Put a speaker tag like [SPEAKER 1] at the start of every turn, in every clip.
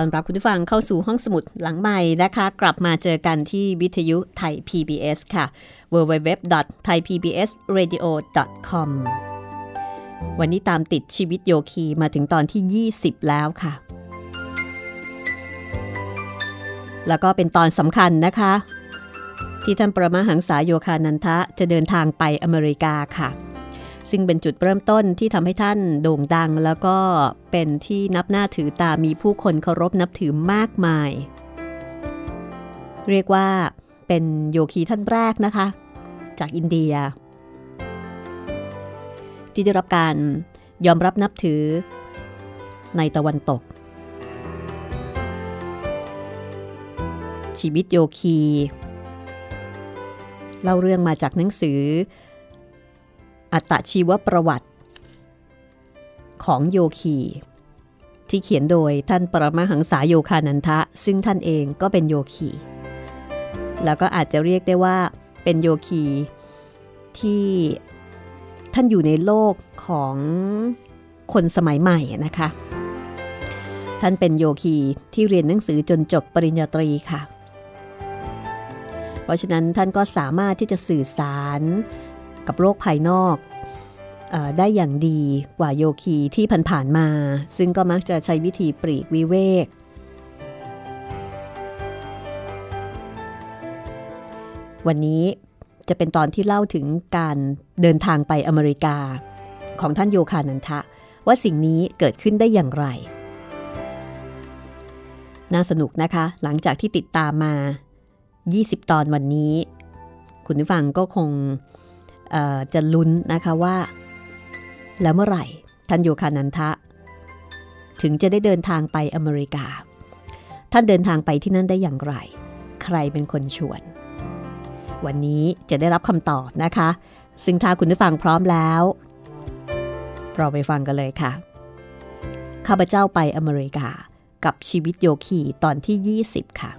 [SPEAKER 1] อนรับคุณผู้ฟังเข้าสู่ห้องสมุดหลังใหม่นะคะ กลับมาเจอกันที่วิทยุไทย PBS ค่ะ www.thaipbsradio.com วันนี้ตามติดชีวิตโยคีมาถึงตอนที่ 20 แล้วค่ะ แล้วก็เป็นตอนสำคัญนะคะ ที่ท่านประมาหังษาโยคานันทะจะเดินทางไปอเมริกาค่ะ ซึ่งเป็นจุดเริ่มต้นที่ทำให้ท่านโด่งดัง แล้วก็เป็นที่นับหน้าถือตามีผู้คนเคารพนับถือมากมาย เรียกว่าเป็นโยคีท่านแรกนะคะ จากอินเดีย ที่ได้รับการยอมรับนับถือในตะวันตก ชีวิตโยคี เล่าเรื่องมาจากหนังสือ อัตชีวประวัติ ของโยคี ที่เขียนโดยท่านปรมาหังษาโยคานันทะ ซึ่งท่านเองก็เป็นโยคี แล้วก็อาจจะเรียกได้ว่าเป็นโยคีที่ท่านอยู่ในโลกของคนสมัยใหม่นะคะ ท่านเป็นโยคีที่เรียนหนังสือจนจบปริญญาตรีค่ะ เพราะฉะนั้นท่านก็สามารถที่จะสื่อสาร กับโลกภายนอกอได้อย่างดีกว่าโยคีที่ผ่านๆมา ซึ่งก็มักจะใช้วิธีปรีกวิเวก วันนี้จะเป็นตอนที่เล่าถึงการเดินทางไปอเมริกา ของท่านโยคานันทะ ว่าสิ่งนี้เกิดขึ้นได้อย่างไร น่าสนุกนะคะ หลังจากที่ติดตามมา 20 ตอนวันนี้ คุณผู้ฟังก็คง จะลุ้นนะคะว่า แล้วเมื่อไหร่ท่านโยคานันทะ ถึงจะได้เดินทางไปอเมริกา ท่านเดินทางไปที่นั่นได้อย่างไร ใครเป็นคนชวน วันนี้จะได้รับคำตอบนะคะ ซึ่งถ้าคุณผู้ฟังพร้อมแล้ว เราไปฟังกันเลยค่ะ ข้าพเจ้าไปอเมริกากับชีวิตโยคีตอนที่ 20 ค่ะ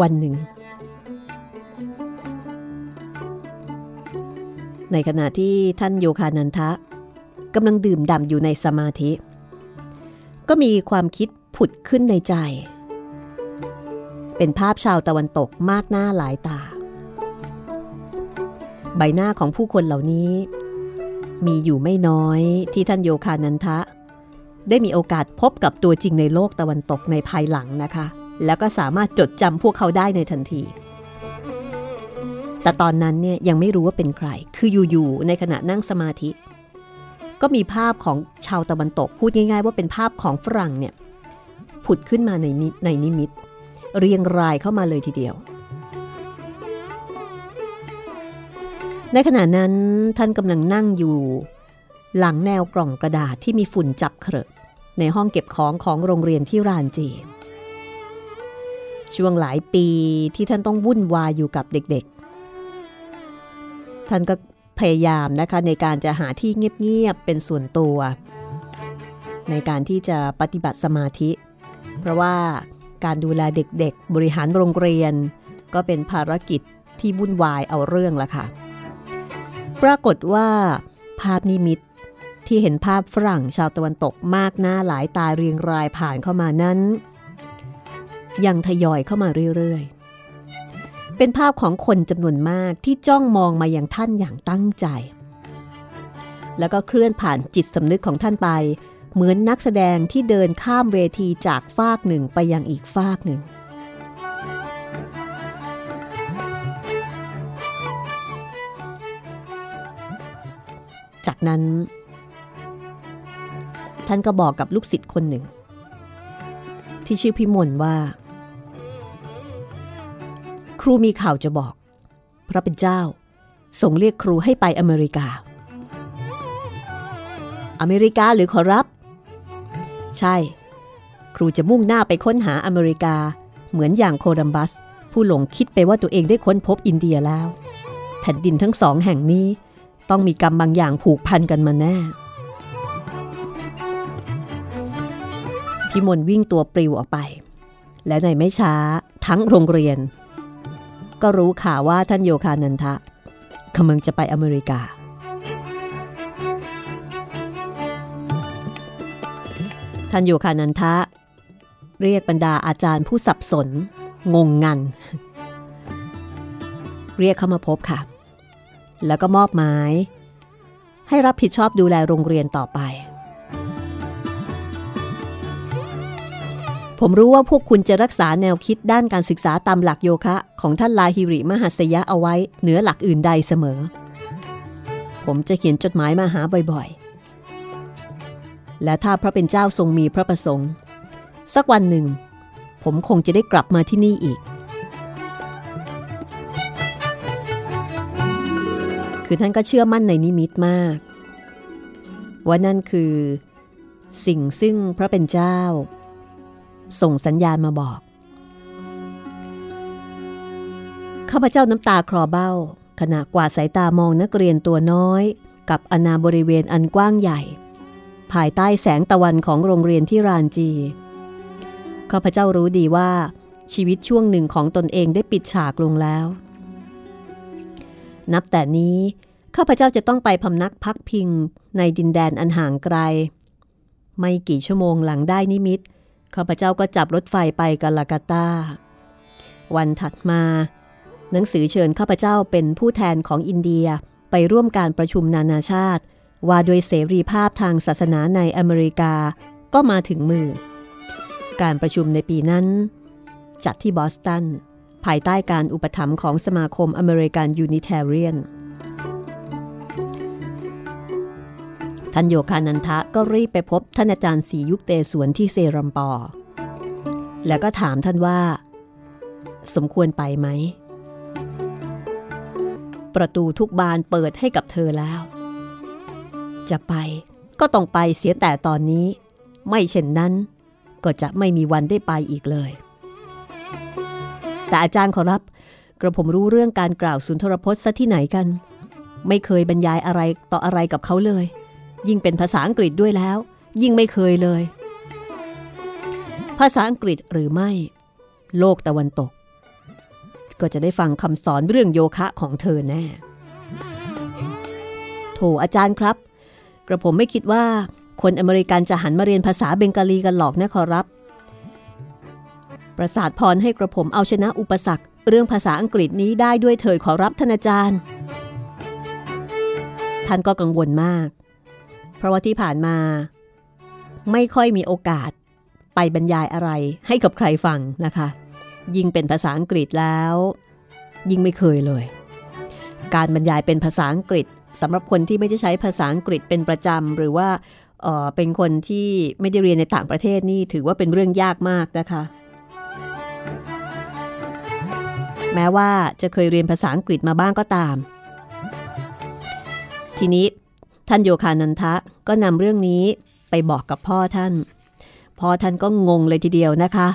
[SPEAKER 1] วันหนึ่ง ในขณะที่ท่านโยคานันทะกำลังดื่มด่ำอยู่ในสมาธิ ก็มีความคิดผุดขึ้นในใจ เป็นภาพชาวตะวันตกมากหน้าหลายตา ใบหน้าของผู้คนเหล่านี้ มีอยู่ไม่น้อยที่ท่านโยคานันทะ ได้มีโอกาสพบกับตัวจริงในโลกตะวันตกในภายหลังนะคะ แล้วก็สามารถจดจำพวกเขาได้ในทันที แต่ตอนนั้นเนี่ยยังไม่รู้ว่าเป็นใคร คืออยู่ๆในขณะนั่งสมาธิ ก็มีภาพของชาวตะวันตกพูดง่าย ๆ ว่าเป็นภาพของฝรั่งเนี่ยผุดขึ้นมาในในนิมิต เรียงรายเข้ามาเลยทีเดียว ในขณะนั้นท่านกำลังนั่งอยู่ หลังแนวกล่องกระดาษที่มีฝุ่นจับเครอะในห้องเก็บของของโรงเรียนที่รานจี ช่วงหลายปีที่ท่านต้องวุ่นวายอยู่กับเด็กๆ ท่านก็พยายามนะคะในการจะหาที่เงียบๆเป็นส่วนตัว ในการที่จะปฏิบัติสมาธิ เพราะว่าการดูแลเด็กๆ บริหารโรงเรียน ก็เป็นภารกิจที่วุ่นวายเอาเรื่องละค่ะ ปรากฏว่าภาพนิมิตที่เห็นภาพฝรั่งชาวตะวันตกมากหน้าหลายตาเรียงรายผ่านเข้ามานั้น ยังทยอยเข้ามาเรื่อยๆ เป็นภาพของคนจำนวนมากที่จ้องมองมาอย่างท่านอย่างตั้งใจ แล้วก็เคลื่อนผ่านจิตสำนึกของท่านไป เหมือนนักแสดงที่เดินข้ามเวทีจากฟากหนึ่งไปยังอีกฟากหนึ่งจากนั้น ท่านก็บอกกับลูกศิษย์คนหนึ่ง ที่ชื่อพิมลว่า รูมีข่าวจะบอก พระเป็นเจ้าส่งเรียกครูให้ไปอเมริกา อเมริกาหรือขอรับ ใช่ ครูจะมุ่งหน้าไปค้นหาอเมริกา เหมือนอย่างโคลัมบัส ผู้หลงคิดไปว่าตัวเองได้ค้นพบอินเดียแล้ว แผ่นดินทั้งสองแห่งนี้ต้องมีกรรมบางอย่างผูกพันกันมาแน่พิมลวิ่งตัวปลิวออกไป และในไม่ช้าทั้งโรงเรียน ก็รู้ข่าวว่าท่านโยคานันทะกำลังจะไปอเมริกา ท่านโยคานันทะ เรียกบรรดาอาจารย์ผู้สับสน งงงัน เรียกเข้ามาพบค่ะ แล้วก็มอบหมาย ให้รับผิดชอบดูแลโรงเรียนต่อไป ผมรู้ว่าพวกคุณจะรักษาแนวคิดด้านการศึกษาตามหลักโยคะ ของท่านลาฮิริมหัสยะเอาไว้เหนือหลักอื่นใดเสมอ ผมจะเขียนจดหมายมาหาบ่อยๆ และถ้าพระเป็นเจ้าทรงมีพระประสงค์ สักวันหนึ่ง ผมคงจะได้กลับมาที่นี่อีก คือท่านก็เชื่อมั่นในนิมิตมาก ว่านั่นคือ สิ่งซึ่งพระเป็นเจ้า ส่งสัญญาณมาบอก ข้าพเจ้าน้ำตาคลอเบ้า ขณะกวาดสายตามองนักเรียนตัวน้อย กับอนาบริเวณอันกว้างใหญ่ ภายใต้แสงตะวันของโรงเรียนที่รานจี ข้าพเจ้ารู้ดีว่า ชีวิตช่วงหนึ่งของตนเองได้ปิดฉากลงแล้ว นับแต่นี้ข้าพเจ้าจะต้องไปพำนักพักพิงในดินแดนอันห่างไกล ไม่กี่ชั่วโมงหลังได้นิมิต ข้าพเจ้าก็จับรถไฟไปกาลากาตา วันถัดมา หนังสือเชิญข้าพเจ้าเป็นผู้แทนของอินเดียไปร่วมการประชุมนานาชาติ ว่าด้วยเสรีภาพทางศาสนาในอเมริกาก็มาถึงมือ การประชุมในปีนั้น จัดที่บอสตัน ภายใต้การอุปถัมภ์ของสมาคมอเมริกันยูนิเทเรียน ท่านโยคานันทะก็รีบไปพบท่านอาจารย์สียุคเตสวนที่เซรัมปอ แล้วก็ถามท่านว่า สมควรไปไหม ประตูทุกบานเปิดให้กับเธอแล้ว จะไปก็ต้องไปเสียแต่ตอนนี้ ไม่เช่นนั้น ก็จะไม่มีวันได้ไปอีกเลย แต่อาจารย์ขอรับ กระผมรู้เรื่องการกล่าวสุนทรพจน์ซะที่ไหนกัน ไม่เคยบรรยายอะไรต่ออะไรกับเขาเลย ยิ่งเป็นภาษาอังกฤษด้วยแล้ว ยิ่งไม่เคยเลย ภาษาอังกฤษหรือไม่ โลกตะวันตก ก็จะได้ฟังคำสอนเรื่องโยคะของเธอแน่ โถอาจารย์ครับ กระผมไม่คิดว่าคนอเมริกันจะหันมาเรียนภาษาเบงกาลีกันหรอกนะขอรับ ประสาทพรให้กระผมเอาชนะอุปสรรค เรื่องภาษาอังกฤษนี้ได้ด้วยเถิดขอรับท่านอาจารย์ ท่านก็กังวลมาก เพราะว่าที่ผ่านมา ไม่ค่อยมีโอกาสไปบรรยายอะไรให้กับใครฟังนะคะ ยิ่งเป็นภาษาอังกฤษแล้ว ยิ่งไม่เคยเลย การบรรยายเป็นภาษาอังกฤษสำหรับคนที่ไม่ได้ใช้ภาษาอังกฤษเป็นประจำหรือว่าเออเป็นคนที่ไม่ได้เรียนในต่างประเทศนี่ถือว่าเป็นเรื่องยากมากนะคะ แม้ว่าจะเคยเรียนภาษาอังกฤษมาบ้างก็ตาม ทีนี้ ท่านโยคานันทะก็นำเรื่องนี้ไปบอกกับพ่อท่าน พ่อท่านก็งงเลยทีเดียวนะคะ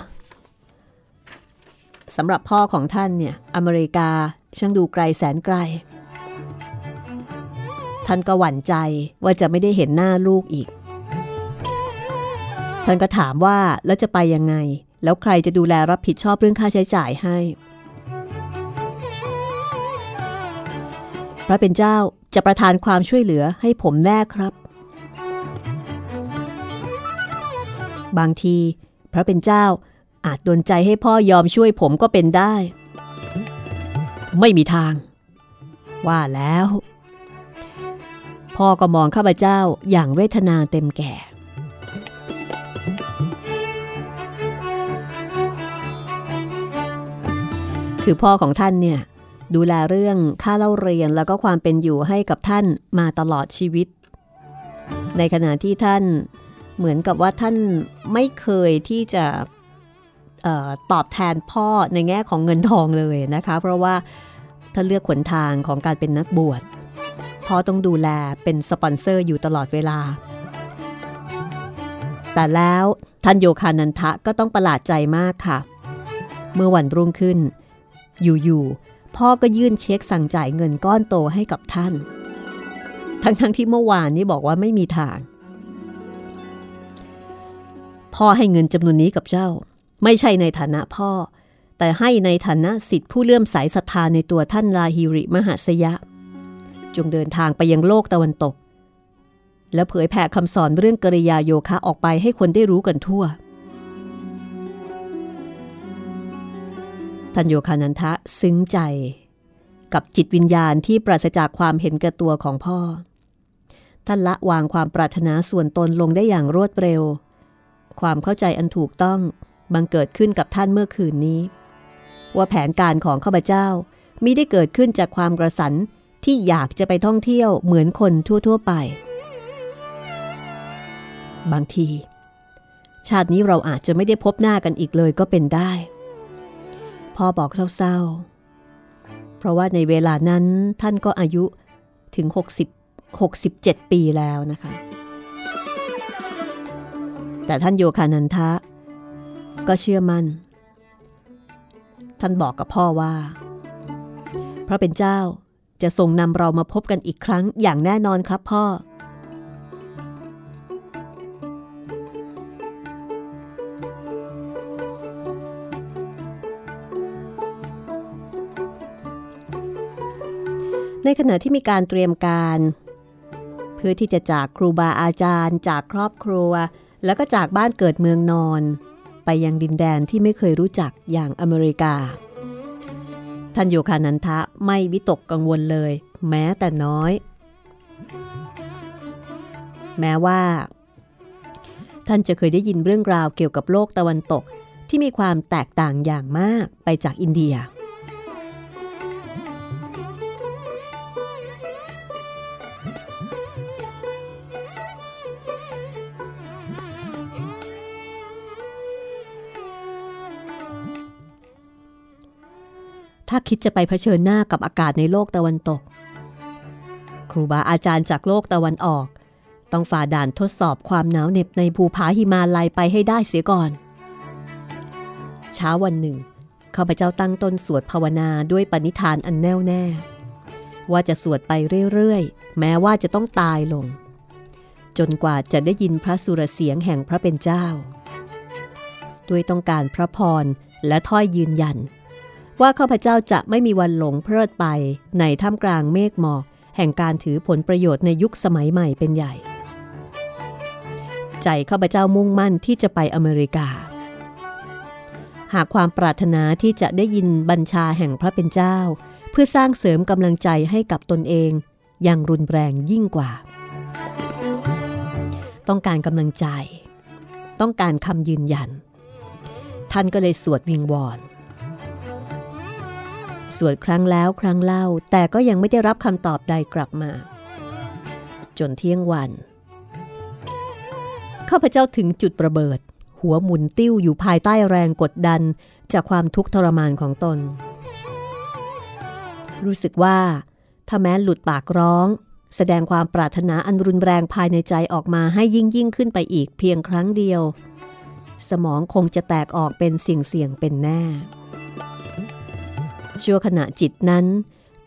[SPEAKER 1] สำหรับพ่อของท่านเนี่ยอเมริกาช่างดูไกลแสนไกล ท่านก็หวั่นใจว่าจะไม่ได้เห็นหน้าลูกอีก ท่านก็ถามว่าแล้วจะไปยังไง แล้วใครจะดูแลรับผิดชอบเรื่องค่าใช้จ่ายให้ ระเป็นเจ้าจะประทานความช่วยเหลือให้ผมแน่ครับ บางที พระเป็นเจ้าอาจดนใจให้พ่อยอมช่วยผมก็เป็นได้ ไม่มีทาง ว่าแล้ว พ่อก็มองข้าพเจ้าอย่างเวทนาเต็มแก่ คือพ่อของท่านเนี่ย ดูแลเรื่องค่าเล่าเรียนแล้วก็ความเป็นอยู่ให้กับท่านมาตลอดชีวิต ในขณะที่ท่านเหมือนกับว่าท่านไม่เคยที่จะออตอบแทนพ่อในแง่ของเงินทองเลยนะคะ เพราะว่าท่านเลือกขนทางของการเป็นนักบวชพ่อต้องดูแลเป็นสปอนเซอร์อยู่ตลอดเวลา แต่แล้วท่านโยคานันทะก็ต้องประหลาดใจมากค่ะ เมื่อวันรุ่งขึ้น อยู่ๆ พ่อก็ยื่นเช็คสั่งจ่ายเงินก้อนโตให้กับท่าน ทั้งๆทที่เมื่อวานนี้บอกว่าไม่มีทาง พ่อให้เงินจำนวนนี้กับเจ้า ไม่ใช่ในฐานะพ่อ แต่ให้ในฐานะสิทธิผู้เลื่อมใสศรัทธาในตัวท่านลาฮิริมหาสยะ จงเดินทางไปยังโลกตะวันตก และเผยแผ่คำสอนเรื่องกริยาโยคะออกไปให้คนได้รู้กันทั่ว ท่านโยคานันทะซึ้งใจ กับจิตวิญญาณที่ปราศจากความเห็นแก่ตัวของพ่อ ท่านละวางความปรารถนาส่วนตนลงได้อย่างรวดเร็ว ความเข้าใจอันถูกต้องบังเกิดขึ้นกับท่านเมื่อคืนนี้ ว่าแผนการของข้าพเจ้ามิได้เกิดขึ้นจากความกระสันที่อยากจะไปท่องเที่ยวเหมือนคนทั่ว ๆ ไป บางที ชาตินี้เราอาจจะไม่ได้พบหน้ากันอีกเลยก็เป็นได้ พ่อบอกเศร้าๆ เพราะว่าในเวลานั้นท่านก็อายุถึง 60 67 ปีแล้วนะคะ แต่ท่านโยคานันทะ ก็เชื่อมัน่น ท่านบอกกับพ่อว่า พระเป็นเจ้าจะทรงนำเรามาพบกันอีกครั้งอย่างแน่นอนครับพ่อ ในขณะที่มีการเตรียมการ เพื่อที่จะจากครูบาอาจารย์ จากครอบครัว แล้วก็จากบ้านเกิดเมืองนอน ไปยังดินแดนที่ไม่เคยรู้จักอย่างอเมริกาท่านโยคานันทะไม่วิตกกังวลเลย แม้แต่น้อย แม้ว่า ท่านจะเคยได้ยินเรื่องราวเกี่ยวกับโลกตะวันตกที่มีความแตกต่างอย่างมากไปจากอินเดีย ถ้าคิดจะไปเผชิญหน้ากับอากาศในโลกตะวันตก ครูบาอาจารย์จากโลกตะวันออก ต้องฝ่าด่านทดสอบความหนาวเหน็บในภูผาหิมาลัยไปให้ได้เสียก่อน เช้าวันหนึ่งข้าพเจ้าตั้งต้นสวดภาวนาด้วยปณิธานอันแน่วแน่ ว่าจะสวดไปเรื่อยๆ แม้ว่าจะต้องตายลง จนกว่าจะได้ยินพระสุรเสียงแห่งพระเป็นเจ้า ด้วยต้องการพระพรและถ้อยยืนยัน ว่าข้าพเจ้าจะไม่มีวันหลงเพลิดไปในท่ามกลางเมฆหมอก แห่งการถือผลประโยชน์ในยุคสมัยใหม่เป็นใหญ่ ใจข้าพเจ้ามุ่งมั่นที่จะไปอเมริกา หากความปรารถนาที่จะได้ยินบัญชาแห่งพระเป็นเจ้า เพื่อสร้างเสริมกำลังใจให้กับตนเองอย่างรุนแรงยิ่งกว่า ต้องการกำลังใจ ต้องการคำยืนยัน ท่านก็เลยสวดวิงวอน สวดครั้งแล้วครั้งเล่า แต่ก็ยังไม่ได้รับคำตอบใดกลับมา จนเที่ยงวันข้าพเจ้าถึงจุดระเบิด หัวหมุนติ้วอยู่ภายใต้แรงกดดันจากความทุกข์ทรมานของตน รู้สึกว่า ถ้าแม้หลุดปากร้อง แสดงความปรารถนาอันรุนแรงภายในใจออกมาให้ยิ่งยิ่งขึ้นไปอีกเพียงครั้งเดียว สมองคงจะแตกออกเป็นเสี่ยงเสี่ยงเป็นแน่ ชั่วขณะจิตนั้น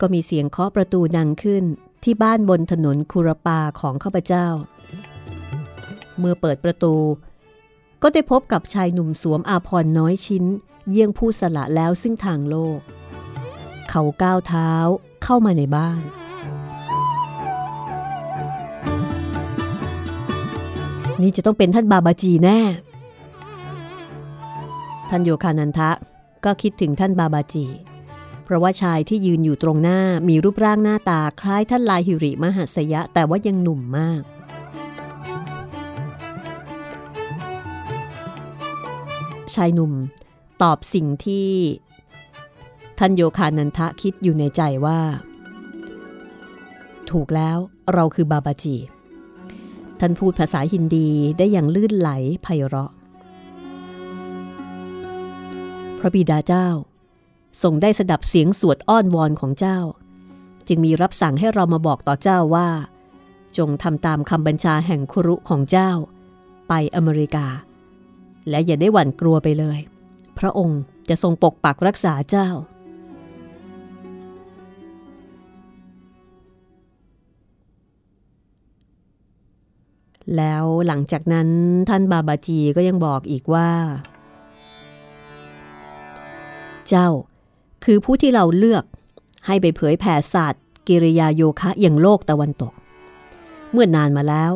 [SPEAKER 1] ก็มีเสียงเคาะประตูดังขึ้นที่บ้านบนถนนคุรปาของข้าพเจ้า เมื่อเปิดประตู ก็ได้พบกับชายหนุ่มสวมอาภรน้อยชิ้น เยี่ยงผู้สละแล้วซึ่งทางโลก เขาก้าวเท้าเข้ามาในบ้านนี่จะต้องเป็นท่านบาบาจีแน่ ท่านโยคานันทะก็คิดถึงท่านบาบาจี เพราะว่าชายที่ยืนอยู่ตรงหน้ามีรูปร่างหน้าตาคล้ายท่านลายหิริมหัสยะ แต่ว่ายังหนุ่มมาก ชายหนุ่มตอบสิ่งที่ท่านโยคานันทะคิดอยู่ในใจว่า ถูกแล้วเราคือบาบาจี ท่านพูดภาษาฮินดีได้อย่างลื่นไหลไพเราะ พระบิดาเจ้า ทรงได้สดับเสียงสวดอ้อนวอนของเจ้า จึงมีรับสั่งให้เรามาบอกต่อเจ้าว่า จงทำตามคำบัญชาแห่งครุของเจ้า ไปอเมริกา และอย่าได้หวั่นกลัวไปเลย พระองค์จะทรงปกปักรักษาเจ้า แล้วหลังจากนั้นท่านบาบาจีก็ยังบอกอีกว่า เจ้า คือผู้ที่เราเลือกให้ไปเผยแผ่ศาสตร์ กิริยาโยคะอย่างโลกตะวันตก เมื่อนานมาแล้ว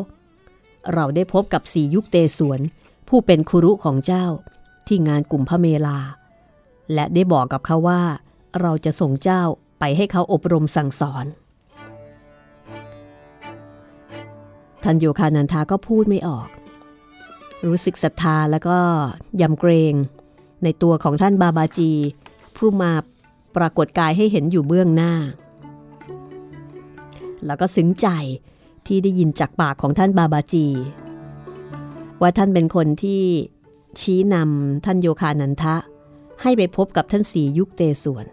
[SPEAKER 1] เราได้พบกับสียุคเตสวน ผู้เป็นครุของเจ้าที่งานกลุ่มพระเมลา และได้บอกกับเขาว่า เราจะส่งเจ้าไปให้เขาอบรมสั่งสอนท่านโยคานันทาก็พูดไม่ออก รู้สึกศรัทธาแล้วก็ยำเกรง ในตัวของท่านบาบาจี ผู้มา ปรากฏกายให้เห็นอยู่เบื้องหน้า แล้วก็ซึ้งใจที่ได้ยินจากปากของท่านบาบาจี ว่าท่านเป็นคนที่ชี้นำท่านโยคานันทะ ให้ไปพบกับท่านสียุคเตส่วน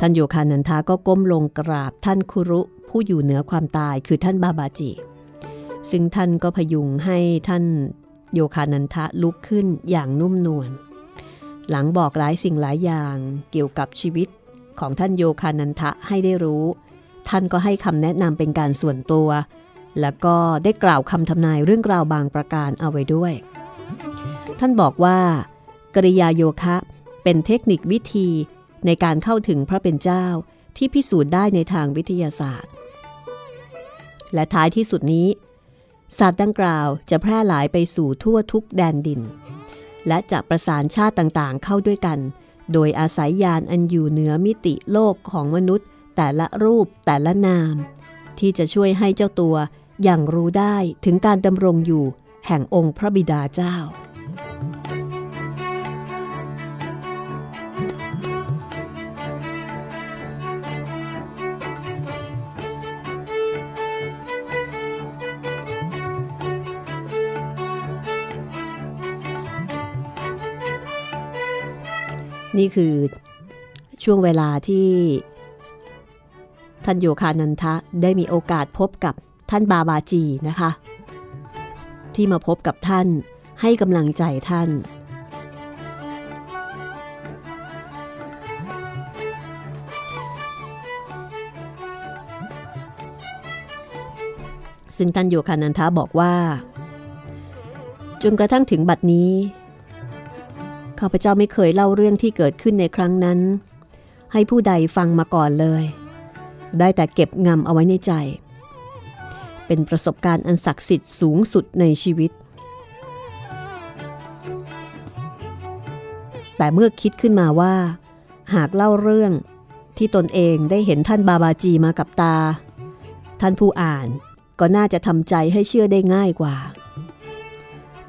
[SPEAKER 1] ท่านโยคานันทาก็ก้มลงกราบท่านคุรุผู้อยู่เหนือความตายคือท่านบาบาจิ ซึ่งท่านก็พยุงให้ท่านโยคานันทะลุกขึ้นอย่างนุ่มนวล หลังบอกหลายสิ่งหลายอย่างเกี่ยวกับชีวิตของท่านโยคานันทะให้ได้รู้ ท่านก็ให้คำแนะนำเป็นการส่วนตัว แล้วก็ได้กล่าวคำทำนายเรื่องราวบางประการเอาไว้ด้วย ท่านบอกว่ากริยาโยคะเป็นเทคนิควิธีในการเข้าถึงพระเป็นเจ้าที่พิสูจน์ได้ในทางวิทยาศาสตร์ และท้ายที่สุดนี้ ศาสตร์ดังกล่าวจะแพร่หลายไปสู่ทั่วทุกแดนดิน และจะประสานชาติต่างๆเข้าด้วยกัน โดยอาศัยยานอันอยู่เหนือมิติโลกของมนุษย์ แต่ละรูปแต่ละนาม ที่จะช่วยให้เจ้าตัวอย่างรู้ได้ถึงการดำรงอยู่แห่งองค์พระบิดาเจ้า นี่คือช่วงเวลาที่ท่านโยคานันทะได้มีโอกาสพบกับท่านบาบาจีนะคะ ที่มาพบกับท่านให้กำลังใจท่าน ซึ่งท่านโยคานันทะบอกว่า จนกระทั่งถึงบัดนี้ ข้าพเจ้าไม่เคยเล่าเรื่องที่เกิดขึ้นในครั้งนั้น ให้ผู้ใดฟังมาก่อนเลย ได้แต่เก็บงำเอาไว้ในใจ เป็นประสบการณ์อันศักดิ์สิทธิ์สูงสุดในชีวิต แต่เมื่อคิดขึ้นมาว่า หากเล่าเรื่องที่ตนเองได้เห็นท่านบาบาจีมากับตา ท่านผู้อ่านก็น่าจะทำใจให้เชื่อได้ง่ายกว่า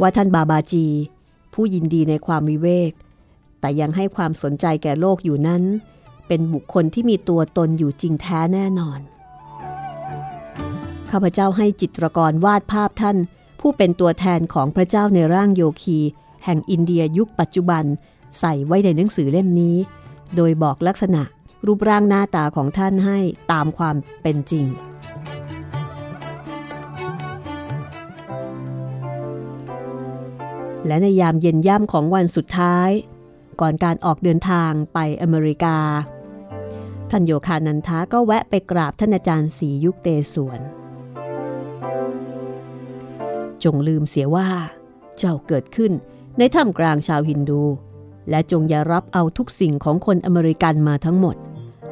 [SPEAKER 1] ว่าท่านบาบาจี ผู้ยินดีในความวิเวก แต่ยังให้ความสนใจแก่โลกอยู่นั้น เป็นบุคคลที่มีตัวตนอยู่จริงแท้แน่นอน ข้าพเจ้าให้จิตรกรวาดภาพท่าน ผู้เป็นตัวแทนของพระเจ้าในร่างโยคี แห่งอินเดียยุคปัจจุบัน ใส่ไว้ในหนังสือเล่มนี้ โดยบอกลักษณะรูปร่างหน้าตาของท่านให้ตามความเป็นจริง และในยามเย็นย่ำของวันสุดท้าย ก่อนการออกเดินทางไปอเมริกา ท่านโยคานันทาก็แวะไปกราบท่านอาจารย์ศรียุคเตสวน จงลืมเสียว่า เจ้าเกิดขึ้นในท่ามกลางชาวฮินดู และจงอย่ารับเอาทุกสิ่งของคนอเมริกันมาทั้งหมด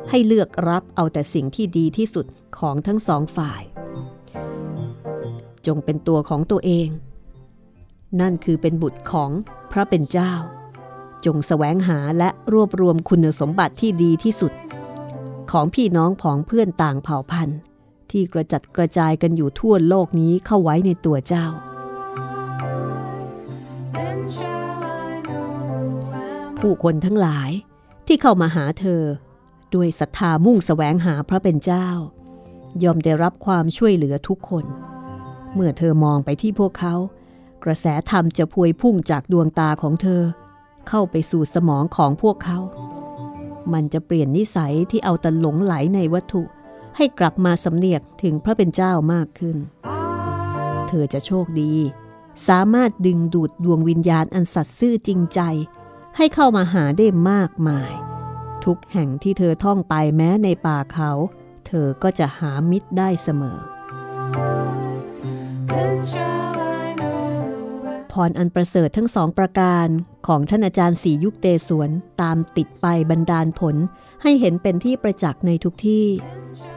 [SPEAKER 1] ให้เลือกรับเอาแต่สิ่งที่ดีที่สุดของทั้งสองฝ่าย จงเป็นตัวของตัวเอง นั่นคือเป็นบุตรของพระเป็นเจ้า จงแสวงหาและรวบรวมคุณสมบัติที่ดีที่สุด ของพี่น้องผองเพื่อนต่างเผ่าพันธุ์ ที่กระจัดกระจายกันอยู่ทั่วโลกนี้เข้าไว้ในตัวเจ้า ผู้คนทั้งหลายที่เข้ามาหาเธอ ด้วยศรัทธามุ่งแสวงหาพระเป็นเจ้า ยอมได้รับความช่วยเหลือทุกคน เมื่อเธอมองไปที่พวกเขา กระแสธรรมจะพวยพุ่งจากดวงตาของเธอ เข้าไปสู่สมองของพวกเขา มันจะเปลี่ยนนิสัยที่เอาแต่หลงไหลในวัตถุ ให้กลับมาสำเนียกถึงพระเป็นเจ้ามากขึ้น เธอจะโชคดี สามารถดึงดูดดวงวิญญาณอันสัตย์ซื่อจริงใจ ให้เข้ามาหาได้มากมาย ทุกแห่งที่เธอท่องไปแม้ในป่าเขา เธอก็จะหามิตรได้เสมอ พรอันประเสริฐทั้งสองประการของท่านอาจารย์สียุคเตสวนตามติดไปบันดาลผลให้เห็นเป็นที่ประจักษ์ในทุกที่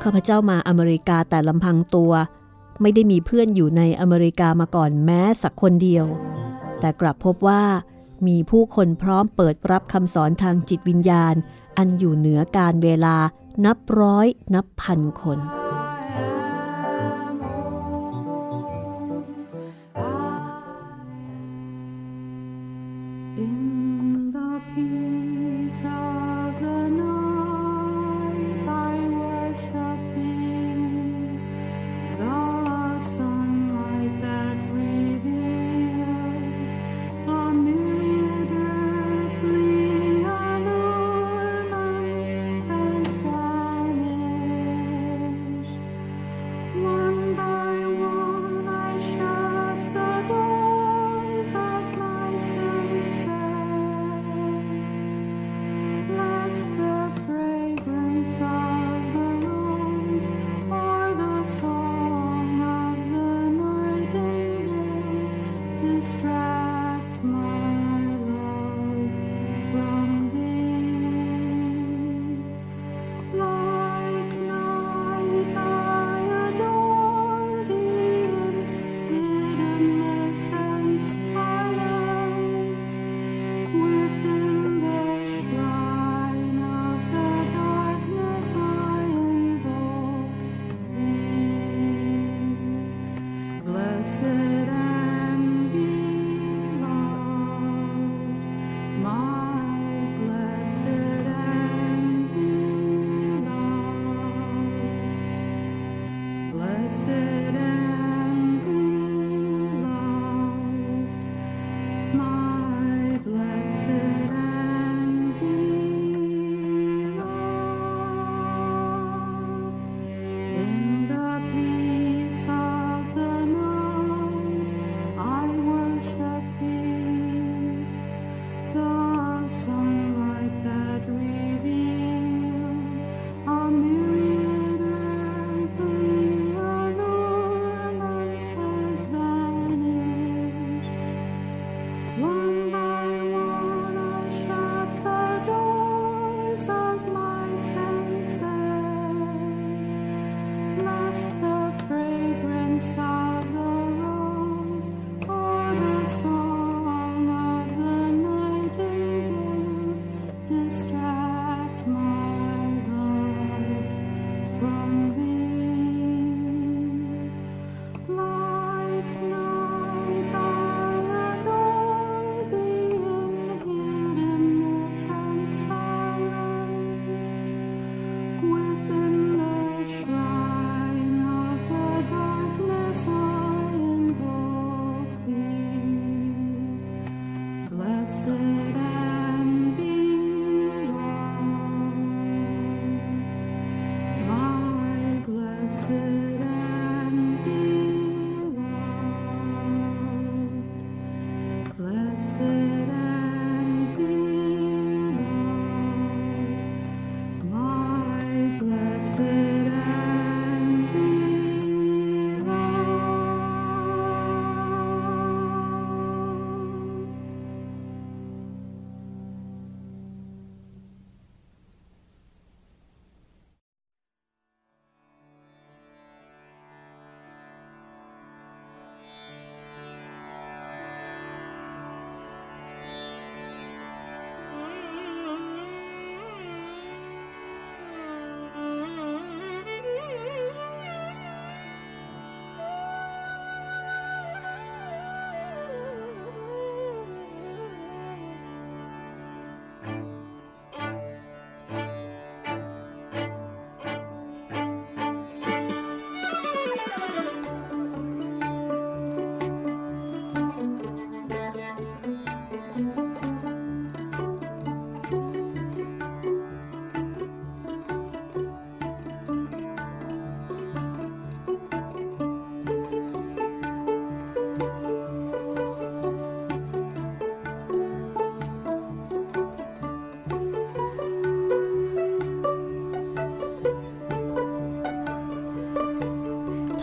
[SPEAKER 1] ข้าพเจ้ามาอเมริกาแต่ลำพังตัว ไม่ได้มีเพื่อนอยู่ในอเมริกามาก่อนแม้สักคนเดียว แต่กลับพบว่ามีผู้คนพร้อมเปิดรับคำสอนทางจิตวิญญาณ อันอยู่เหนือการเวลานับร้อยนับพันคน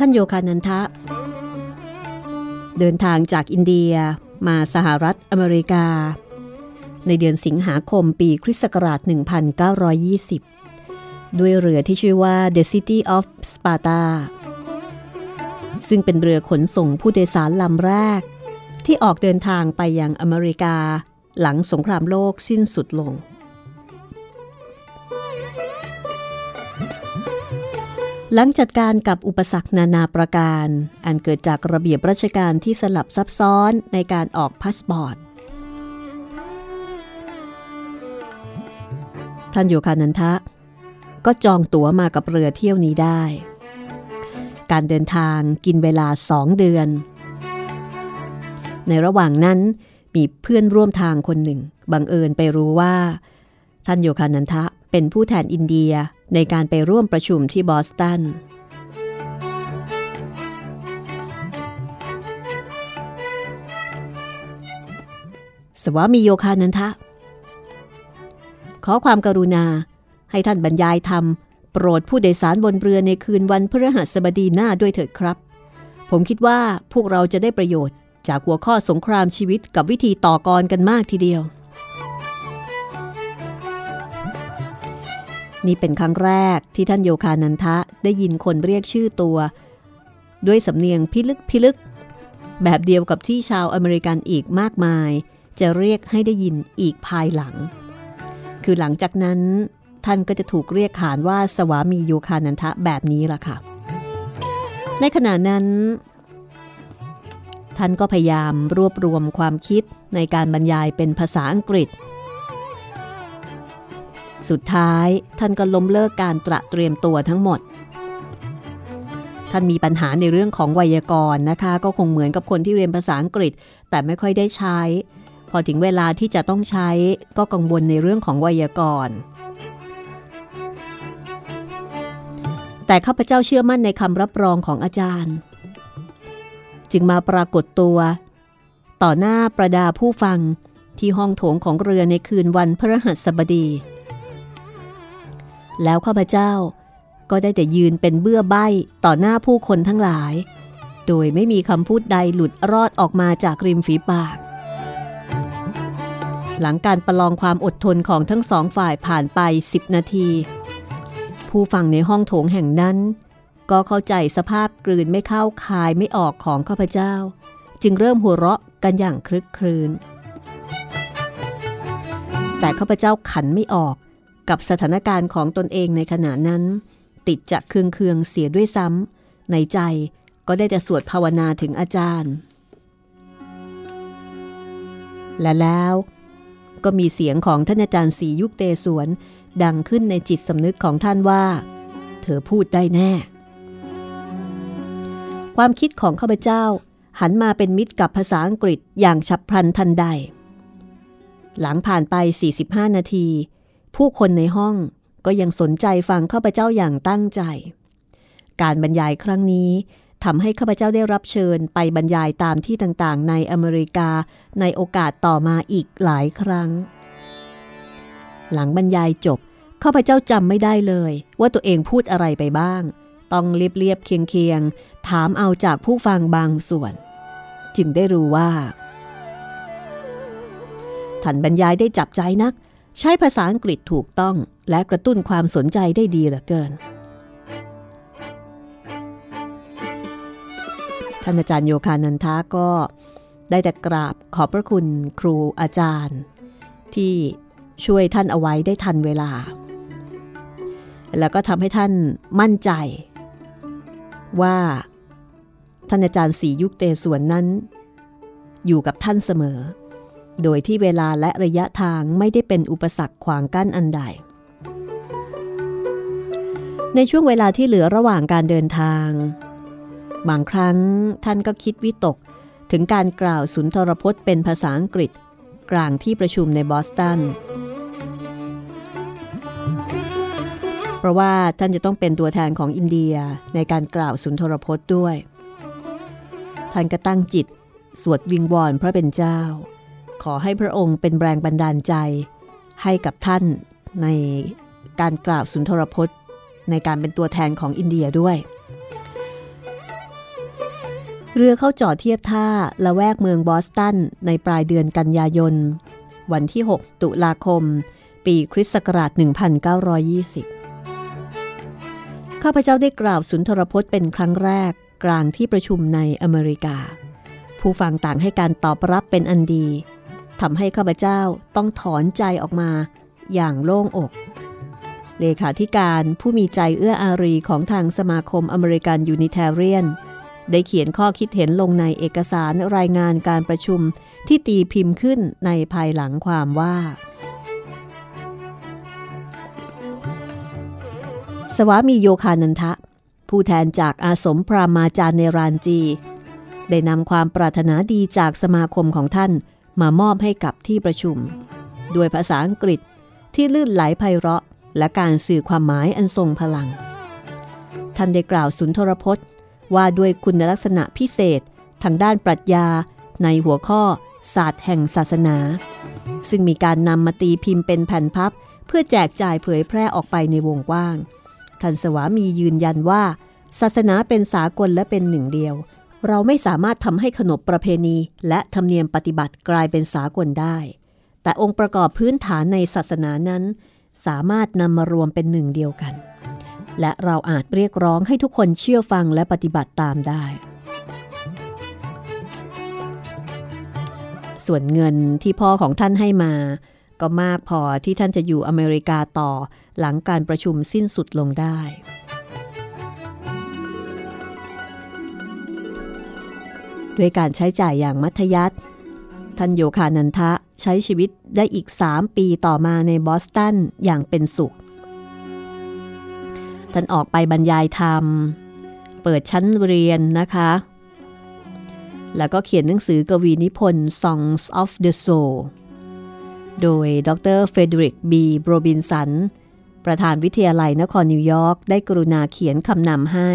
[SPEAKER 1] ท่านโยคานันทะ เดินทางจากอินเดียมาสหรัฐอเมริกา ในเดือนสิงหาคมปีคริสต์ศักราช 1920 ด้วยเรือที่ชื่อว่า The City of Sparta ซึ่งเป็นเรือขนส่งผู้โดยสารลำแรก ที่ออกเดินทางไปยังอเมริกา หลังสงครามโลกสิ้นสุดลง หลังจัดการกับอุปสรรคนานาประการ อันเกิดจากระเบียบราชการที่สลับซับซ้อนในการออกพาสปอร์ต ท่านโยคานันทะ ก็จองตั๋วมากับเรือเที่ยวนี้ได้ การเดินทางกินเวลาสองเดือน ในระหว่างนั้นมีเพื่อนร่วมทางคนหนึ่ง บังเอิญไปรู้ว่า ท่านโยคานันทะเป็นผู้แทนอินเดีย ในการไปร่วมประชุมที่บอสตัน สวามีโยคานันทะ ขอความกรุณาให้ท่านบรรยายธรรม โปรดผู้โดยสารบนเรือในคืนวันพฤหัสบดีหน้าด้วยเถิดครับ ผมคิดว่าพวกเราจะได้ประโยชน์จากหัวข้อสงครามชีวิตกับวิธีต่อกรกันมากทีเดียว นี่เป็นครั้งแรกที่ท่านโยคานันทะได้ยินคนเรียกชื่อตัว ด้วยสำเนียงพิลึกพิลึก แบบเดียวกับที่ชาวอเมริกันอีกมากมาย จะเรียกให้ได้ยินอีกภายหลัง คือหลังจากนั้น ท่านก็จะถูกเรียกขานว่าสวามีโยคานันทะแบบนี้ล่ะค่ะ ในขณะนั้น ท่านก็พยายามรวบรวมความคิดในการบรรยายเป็นภาษาอังกฤษ สุดท้ายท่านก็ล้มเลิกการตระเตรียมตัวทั้งหมด ท่านมีปัญหาในเรื่องของไวยากรณ์นะคะ ก็คงเหมือนกับคนที่เรียนภาษาอังกฤษ แต่ไม่ค่อยได้ใช้ พอถึงเวลาที่จะต้องใช้ก็กังวลในเรื่องของไวยากรณ์แต่ข้าพเจ้าเชื่อมั่นในคำรับรองของอาจารย์ จึงมาปรากฏตัว ต่อหน้าประดาผู้ฟังที่ห้องโถงของเรือในคืนวันพฤหัสบดี แล้วข้าพเจ้าก็ได้แต่ยืนเป็นเบื้อใบ้ต่อหน้าผู้คนทั้งหลาย โดยไม่มีคำพูดใดหลุดรอดออกมาจากริมฝีปาก หลังการประลองความอดทนของทั้งสองฝ่ายผ่านไป10นาที ผู้ฟังในห้องโถงแห่งนั้น ก็เข้าใจสภาพกลืนไม่เข้าคายไม่ออกของข้าพเจ้า จึงเริ่มหัวเราะกันอย่างคลึกครื้นแต่ข้าพเจ้าขันไม่ออก กับสถานการณ์ของตนเองในขณะนั้น ติดจะเคืองๆเสียด้วยซ้ำในใจก็ได้แต่สวดภาวนาถึงอาจารย์ และแล้วก็มีเสียงของท่านอาจารย์สียุคเตสวน ดังขึ้นในจิตสำนึกของท่านว่า เธอพูดได้แน่ ความคิดของข้าพเจ้าหันมาเป็นมิตรกับภาษาอังกฤษอย่างฉับพลันทันใด หลังผ่านไป 45 นาที ผู้คนในห้องก็ยังสนใจฟังข้าพเจ้าอย่างตั้งใจ การบรรยายครั้งนี้ทำให้ข้าพเจ้าได้รับเชิญไปบรรยายตามที่ต่างๆ ในอเมริกาในโอกาสต่อมาอีกหลายครั้ง หลังบรรยายจบข้าพเจ้าจำไม่ได้เลย ว่าตัวเองพูดอะไรไปบ้าง ต้องเรียบๆเคียงๆถามเอาจากผู้ฟังบางส่วน จึงได้รู้ว่าท่านบรรยายได้จับใจนัก ใช้ภาษาอังกฤษถูกต้องและกระตุ้นความสนใจได้ดีเหลือเกิน ท่านอาจารย์โยคานันทาก็ได้แต่กราบขอบพระคุณครูอาจารย์ ที่ช่วยท่านเอาไว้ได้ทันเวลา แล้วก็ทำให้ท่านมั่นใจ ว่าท่านอาจารย์สียุคเตส่วนนั้น อยู่กับท่านเสมอ โดยที่เวลาและระยะทางไม่ได้เป็นอุปสรรคขวางกั้นอันใด ในช่วงเวลาที่เหลือระหว่างการเดินทาง บางครั้งท่านก็คิดวิตกถึงการกล่าวสุนทรพจน์เป็นภาษาอังกฤษ กลางที่ประชุมในบอสตัน เพราะว่าท่านจะต้องเป็นตัวแทนของอินเดียในการกล่าวสุนทรพจน์ด้วย ท่านก็ตั้งจิต สวดวิงวอนพระเป็นเจ้า ขอให้พระองค์เป็นแรงบันดาลใจให้กับท่านในการกล่าวสุนทรพจน์ ในการเป็นตัวแทนของอินเดียด้วย เรือเข้าจอดเทียบท่าละแวกเมืองบอสตัน ในปลายเดือนกันยายน วันที่ 6 ตุลาคม ปีคริสต์ศักราช 1920 ข้าพเจ้าได้กล่าวสุนทรพจน์เป็นครั้งแรกกลางที่ประชุมในอเมริกา ผู้ฟังต่างให้การตอบรับเป็นอันดี ทำให้ข้าพเจ้าต้องถอนใจออกมาอย่างโล่งอก เลขาธิการผู้มีใจเอื้ออารีของทางสมาคมอเมริกันยูนิเทเรียน ได้เขียนข้อคิดเห็นลงในเอกสารรายงานการประชุมที่ตีพิมพ์ขึ้นในภายหลังความว่า สวามีโยคานันทะ ผู้แทนจากอาสมพรามาจารย์ในรานจี ได้นำความปรารถนาดีจากสมาคมของท่าน มามอบให้กับที่ประชุม ด้วยภาษาอังกฤษที่ลื่นไหลไพเราะ และการสื่อความหมายอันทรงพลัง ท่านได้กล่าวสุนทรพจน์ ว่าด้วยคุณลักษณะพิเศษทางด้านปรัชญาในหัวข้อศาสตร์แห่งศาสนา ซึ่งมีการนำมาตีพิมพ์เป็นแผ่นพับ เพื่อแจกจ่ายเผยแพร่ออกไปในวงกว้าง ท่านสวามียืนยันว่า ศาสนาเป็นสากลและเป็นหนึ่งเดียว เราไม่สามารถทำให้ขนบประเพณีและธรรมเนียมปฏิบัติกลายเป็นสากลได้ แต่องค์ประกอบพื้นฐานในศาสนานั้น สามารถนำมารวมเป็นหนึ่งเดียวกัน และเราอาจเรียกร้องให้ทุกคนเชื่อฟังและปฏิบัติตามได้ ส่วนเงินที่พ่อของท่านให้มา ก็มากพอที่ท่านจะอยู่อเมริกาต่อหลังการประชุมสิ้นสุดลงได้ ด้วยการใช้จ่ายอย่างมัธยัติท่านโยคานันทะใช้ชีวิตได้อีก 3 ปีต่อมาในบอสตันอย่างเป็นสุข ท่านออกไปบรรยายธรรม เปิดชั้นเรียนนะคะ แล้วก็เขียนหนังสือกวีนิพนธ์ Songs of the Soul โดยดรเฟเดริกบีโรบินสัน ประธานวิทยาลัยนครนิวยอร์กได้กรุณาเขียนคำนำให้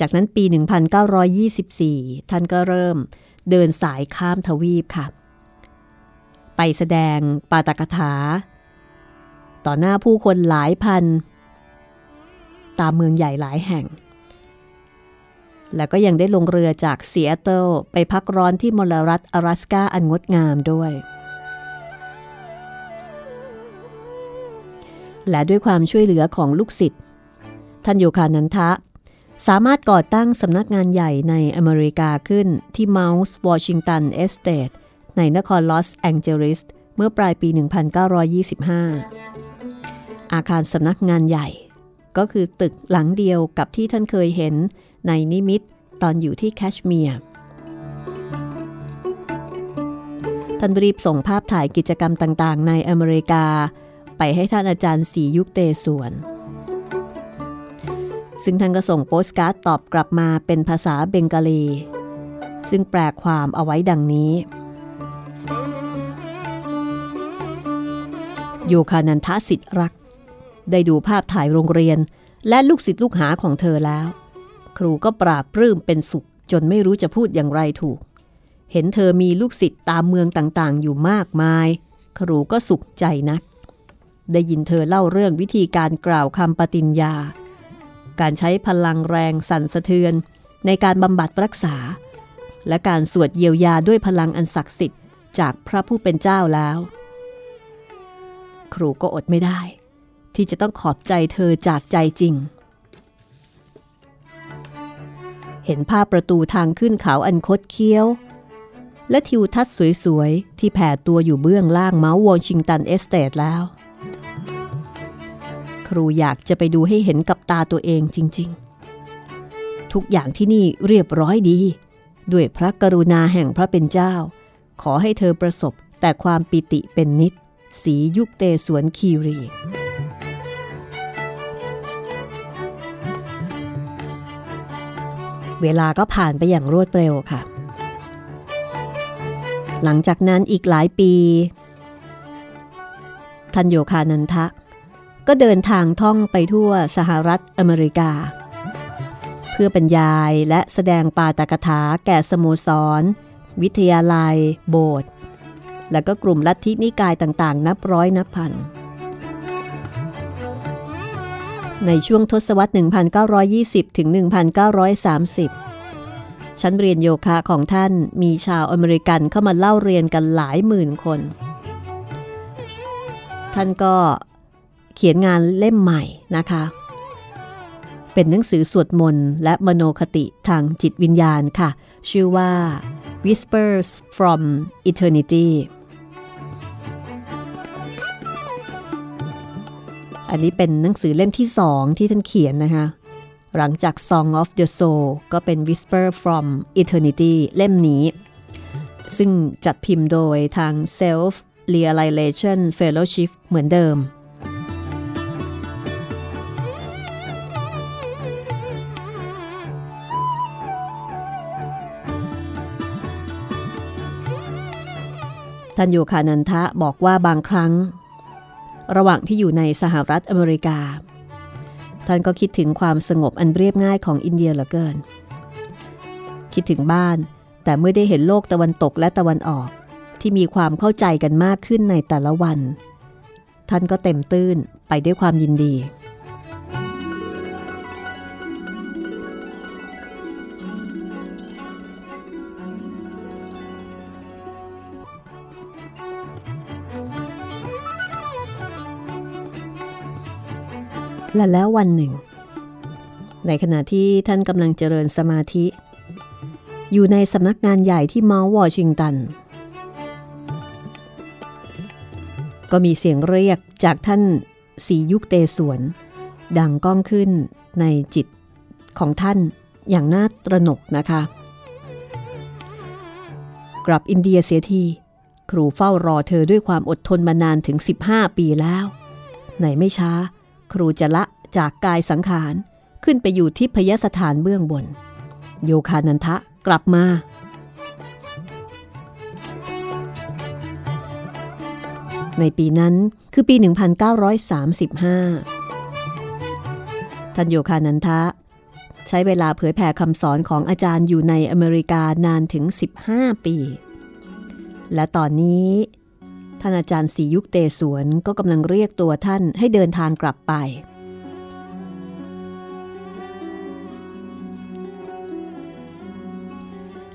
[SPEAKER 1] จากนั้นปี 1924 ท่านก็เริ่มเดินสายข้ามทวีปค่ะ ไปแสดงปาตกถา ต่อหน้าผู้คนหลายพัน ตามเมืองใหญ่หลายแห่ง แล้วก็ยังได้ลงเรือจากเซีแอตลไปพักร้อนที่มลรัฐ阿拉สกาอันงดงามด้วย และด้วยความช่วยเหลือของลูกศิษย์ท่านโยคานันทะ สามารถก่อตั้งสำนักงานใหญ่ในอเมริกาขึ้นที่เมาท์วอชิงตันเอสเตทในนครลอสแองเจลิสเมื่อปลายปี 1925 อาคารสำนักงานใหญ่ ก็คือตึกหลังเดียวกับที่ท่านเคยเห็นในนิมิตตอนอยู่ที่แคชเมียร์ท่านรีบส่งภาพถ่ายกิจกรรมต่างๆ ในอเมริกา ไปให้ท่านอาจารย์สียุคเตส่วน ซึ่งท่านก็ส่งโปสการ์ดตอบกลับมาเป็นภาษาเบงกาลี ซึ่งแปลความเอาไว้ดังนี้ โยคานันทสิทธิ์รัก ได้ดูภาพถ่ายโรงเรียนและลูกศิษย์ลูกหาของเธอแล้ว ครูก็ปราบปลื้มเป็นสุข จนไม่รู้จะพูดอย่างไรถูก เห็นเธอมีลูกศิษย์ตามเมืองต่างๆ อยู่มากมาย ครูก็สุขใจนัก ได้ยินเธอเล่าเรื่องวิธีการกล่าวคำปฏิญญา การใช้พลังแรงสั่นสะเทือน ในการบำบัดรักษา และการสวดเยียวยาด้วยพลังอันศักดิ์สิทธิ์จากพระผู้เป็นเจ้าแล้ว ครูก็อดไม่ได้ ที่จะต้องขอบใจเธอจากใจจริง เห็นภาพประตูทางขึ้นเขาอันคดเคี้ยว และทิวทัศน์สวยๆ ที่แผ่ตัวอยู่เบื้องล่างเมาท์วอชิงตันเอสเตทแล้ว ครูอยากจะไปดูให้เห็นกับตาตัวเองจริง ๆ ทุกอย่างที่นี่เรียบร้อยดี ด้วยพระกรุณาแห่งพระเป็นเจ้า ขอให้เธอประสบแต่ความปิติเป็นนิจ ศรียุกเตศวรคีรีเวลาก็ผ่านไปอย่างรวดเร็วค่ะ หลังจากนั้นอีกหลายปี ทันโยคานันทะ ก็เดินทางท่องไปทั่วสหรัฐอเมริกา เพื่อบรรยายและแสดงปาตกถาแก่สโมสร วิทยาลัย โบสถ์และก็กลุ่มลัทธินิกายต่างๆ นับร้อยนับพัน ในช่วงทศวรรษ 1920 ถึง 1930 ชั้นเรียนโยคะของท่านมีชาวอเมริกันเข้ามาเล่าเรียนกันหลายหมื่นคน ท่านก็ เขียนงานเล่มใหม่นะคะ เป็นหนังสือสวดมนต์และมโนคติทางจิตวิญญาณค่ะ ชื่อว่า Whispers from Eternity อันนี้เป็นหนังสือเล่มที่สองที่ท่านเขียนนะคะ หลังจาก Song of the Soul ก็เป็น Whisper from Eternity เล่มนี้ ซึ่งจัดพิมพ์โดยทาง Self Realization Fellowship เหมือนเดิม ท่านโยคานันทะบอกว่าบางครั้ง ระหว่างที่อยู่ในสหรัฐอเมริกา ท่านก็คิดถึงความสงบอันเรียบง่ายของอินเดียเหลือเกิน คิดถึงบ้าน แต่เมื่อได้เห็นโลกตะวันตกและตะวันออกที่มีความเข้าใจกันมากขึ้นในแต่ละวัน ท่านก็เต็มตื้นไปด้วยความยินดี และแล้ววันหนึ่ง ในขณะที่ท่านกำลังเจริญสมาธิ อยู่ในสำนักงานใหญ่ที่เมาส์วอชิงตัน ก็มีเสียงเรียกจากท่านสียุคเตสวน ดังก้องขึ้นในจิตของท่านอย่างน่าตระหนกนะคะ กลับอินเดียเสียทีครูเฝ้ารอเธอด้วยความอดทนมานานถึง 15 ปีแล้วไหนไม่ช้า ครูจะละจากกายสังขารขึ้นไปอยู่ที่พยสถานเบื้องบน โยคานันทะกลับมาในปีนั้นคือปี 1935 ท่านโยคานันทะ ใช้เวลาเผยแผ่คำสอนของอาจารย์อยู่ในอเมริกานานถึง 15 ปี และตอนนี้ ท่านอาจารย์ศรียุกเตศวรก็กำลังเรียกตัวท่านให้เดินทางกลับไป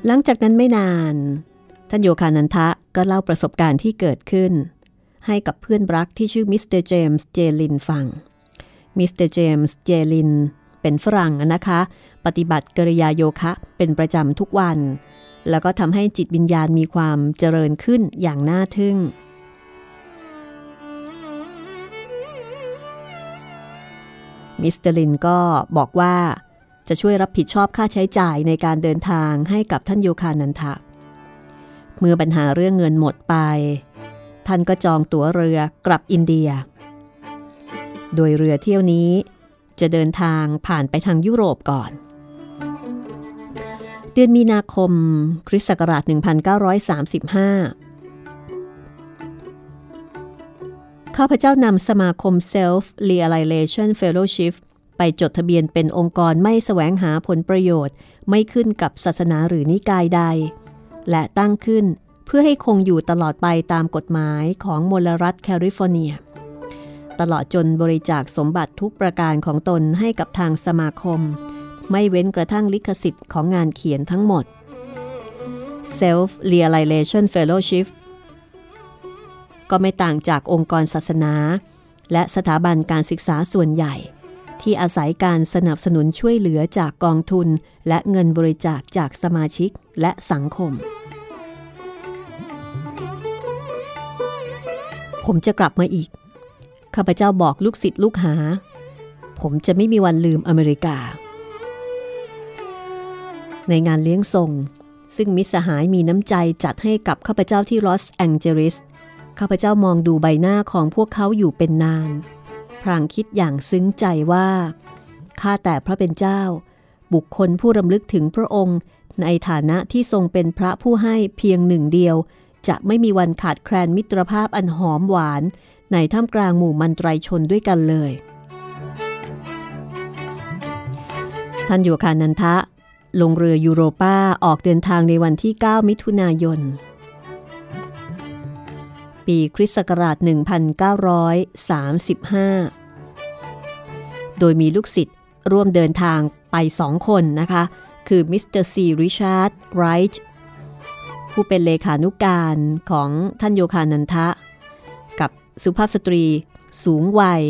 [SPEAKER 1] หลังจากนั้นไม่นาน ท่านโยคานันทะก็เล่าประสบการณ์ที่เกิดขึ้น ให้กับเพื่อนรักที่ชื่อมิสเตอร์เจมส์เจลินฟัง มิสเตอร์เจมส์เจลินเป็นฝรั่งนะคะ ปฏิบัติกริยาโยคะเป็นประจำทุกวัน แล้วก็ทำให้จิตวิญญาณมีความเจริญขึ้นอย่างน่าทึ่ง มิสเตอร์ลินก็บอกว่าจะช่วยรับผิดชอบค่าใช้จ่ายในการเดินทางให้กับท่านโยคานันทะ เมื่อปัญหาเรื่องเงินหมดไป ท่านก็จองตั๋วเรือกลับอินเดีย โดยเรือเที่ยวนี้จะเดินทางผ่านไปทางยุโรปก่อน เดือนมีนาคมคริสต์ศักราช 1935 ข้าพเจ้านำสมาคม Self Realization Fellowship ไปจดทะเบียนเป็นองค์กรไม่แสวงหาผลประโยชน์ ไม่ขึ้นกับศาสนาหรือนิกายใด และตั้งขึ้นเพื่อให้คงอยู่ตลอดไปตามกฎหมายของมลรัฐแคลิฟอร์เนีย ตลอดจนบริจาคสมบัติทุกประการของตนให้กับทางสมาคม ไม่เว้นกระทั่งลิขสิทธิ์ของงานเขียนทั้งหมด Self Realization Fellowship ก็ไม่ต่างจากองค์กรศาสนา และสถาบันการศึกษาส่วนใหญ่ ที่อาศัยการสนับสนุนช่วยเหลือจากกองทุน และเงินบริจาคจากสมาชิกและสังคม ผมจะกลับมาอีก ข้าพเจ้าบอกลูกศิษย์ลูกหา ผมจะไม่มีวันลืมอเมริกา ในงานเลี้ยงส่งซึ่งมิตรสหายมีน้ำใจจัดให้กับข้าพเจ้าที่ลอสแองเจลิส ข้าพเจ้ามองดูใบหน้าของพวกเขาอยู่เป็นนาน พรางคิดอย่างซึ้งใจว่า ข้าแต่พระเป็นเจ้า บุคคลผู้รำลึกถึงพระองค์ ในฐานะที่ทรงเป็นพระผู้ให้เพียงหนึ่งเดียว จะไม่มีวันขาดแคลนมิตรภาพอันหอมหวาน ในท่ามกลางหมู่มันตรชนด้วยกันเลย ท่านโยคานันทะ ลงเรือยูโรป้าออกเดินทางในวันที่ 9 มิถุนายน ปีคริสต์ศักราช 1935 โดยมีลูกศิษย์ร่วมเดินทางไปสองคนนะคะ คือมิสเตอร์ซีริชาร์ดไรท์ผู้เป็นเลขานุการของท่านโยคานันทะ กับสุภาพสตรีสูงวัย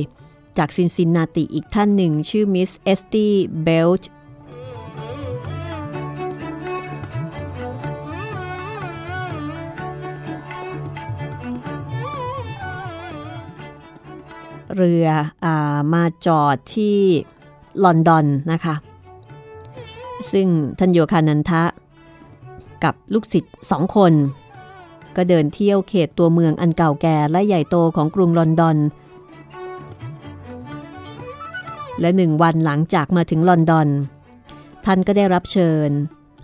[SPEAKER 1] จากซินซินนาติอีกท่านหนึ่งชื่อมิสเอสตี้เบลช์ เรืออมาจอดที่ลอนดอนนะคะ ซึ่งท่านโยคานันทะ กับลูกศิษย์สองคน ก็เดินเที่ยวเขตตัวเมืองอันเก่าแก่และใหญ่โตของกรุงลอนดอน และหนึ่งวันหลังจากมาถึงลอนดอน ท่านก็ได้รับเชิญ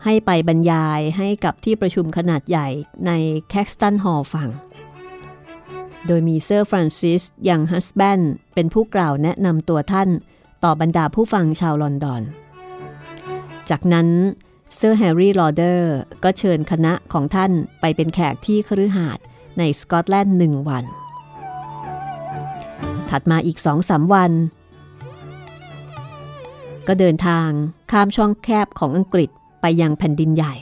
[SPEAKER 1] ให้ไปบรรยายให้กับที่ประชุมขนาดใหญ่ในแคคสตันฮอลล์ฟัง โดยมีเซอร์ฟรานซิสยังฮัสแบนด์เป็นผู้กล่าวแนะนำตัวท่านต่อบรรดาผู้ฟังชาวลอนดอน จากนั้นเซอร์แฮร์รี่ลอเดอร์ก็เชิญคณะของท่านไปเป็นแขกที่คฤหาสน์ในสกอตแลนด์หนึ่งวัน ถัดมาอีกสองสามวัน ก็เดินทางข้ามช่องแคบของอังกฤษไปยังแผ่นดินใหญ่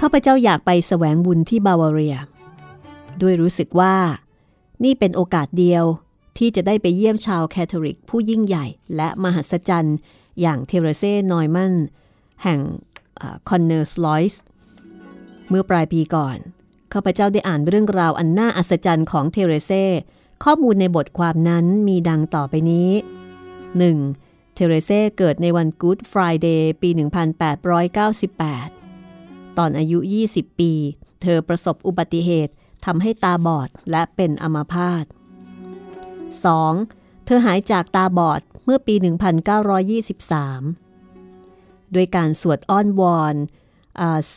[SPEAKER 1] ข้าพเจ้าอยากไปแสวงบุญที่บาวาเรีย ด้วยรู้สึกว่า นี่เป็นโอกาสเดียวที่จะได้ไปเยี่ยมชาวแคทอลิก ผู้ยิ่งใหญ่ และมหัศจรรย์อย่างเทเรเซ่นอยมัน แห่งคอนเนอร์สลอยส์เมื่อปลายปีก่อนข้าพเจ้าได้อ่านเรื่องราวอันน่าอัศจรรย์ของเทเรเซ่ข้อมูลในบทความนั้นมีดังต่อไปนี้ 1. เทเรเซ่เกิดในวัน Good Friday ปี 1898 ตอนอายุ 20 ปี เธอประสบอุบัติเหตุทำให้ตาบอดและเป็นอัมพาต 2. เธอหายจากตาบอดเมื่อปี 1923ด้วยการสวดอ้อนวอน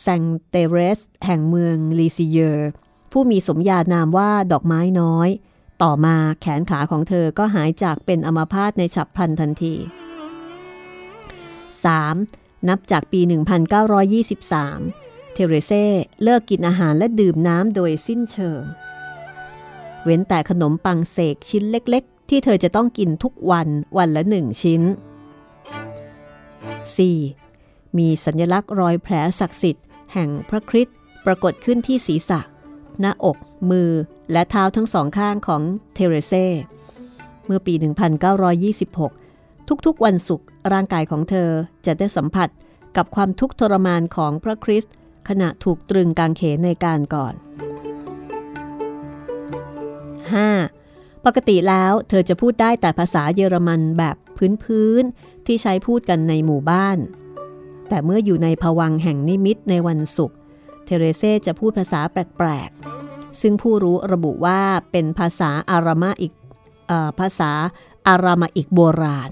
[SPEAKER 1] แซงเตเรส แห่งเมืองลีซิเยอร์ ผู้มีสมญานามว่าดอกไม้น้อย ต่อมาแขนขาของเธอก็หายจากเป็นอัมพาตในฉับพลันทันที 3. นับจากปี 1923 เทเรเซ่เลิกกินอาหารและดื่มน้ำโดยสิ้นเชิง เว้นแต่ขนมปังเสกชิ้นเล็กๆ ที่เธอจะต้องกินทุกวันวันละหนึ่งชิ้น 4. มีสัญลักษณ์รอยแผลศักดิ์สิทธิ์แห่งพระคริสต์ปรากฏขึ้นที่ศีรษะ หน้าอก มือ และเท้าทั้งสองข้างของเทเรเซ่เมื่อปี 1926 ทุกๆวันศุกร์ร่างกายของเธอจะได้สัมผัสกับความทุกข์ทรมานของพระคริสต์ ขณะถูกตรึงกางเขนในการก่อน 5. ปกติแล้วเธอจะพูดได้แต่ภาษาเยอรมันแบบพื้นๆที่ใช้พูดกันในหมู่บ้าน แต่เมื่ออยู่ในภวังแห่งนิมิตในวันศุกร์เทเรเซจะพูดภาษาแปลกๆ ซึ่งผู้รู้ระบุว่าเป็นภาษาอารามาอิกภาษาอารามาอิกโบราณ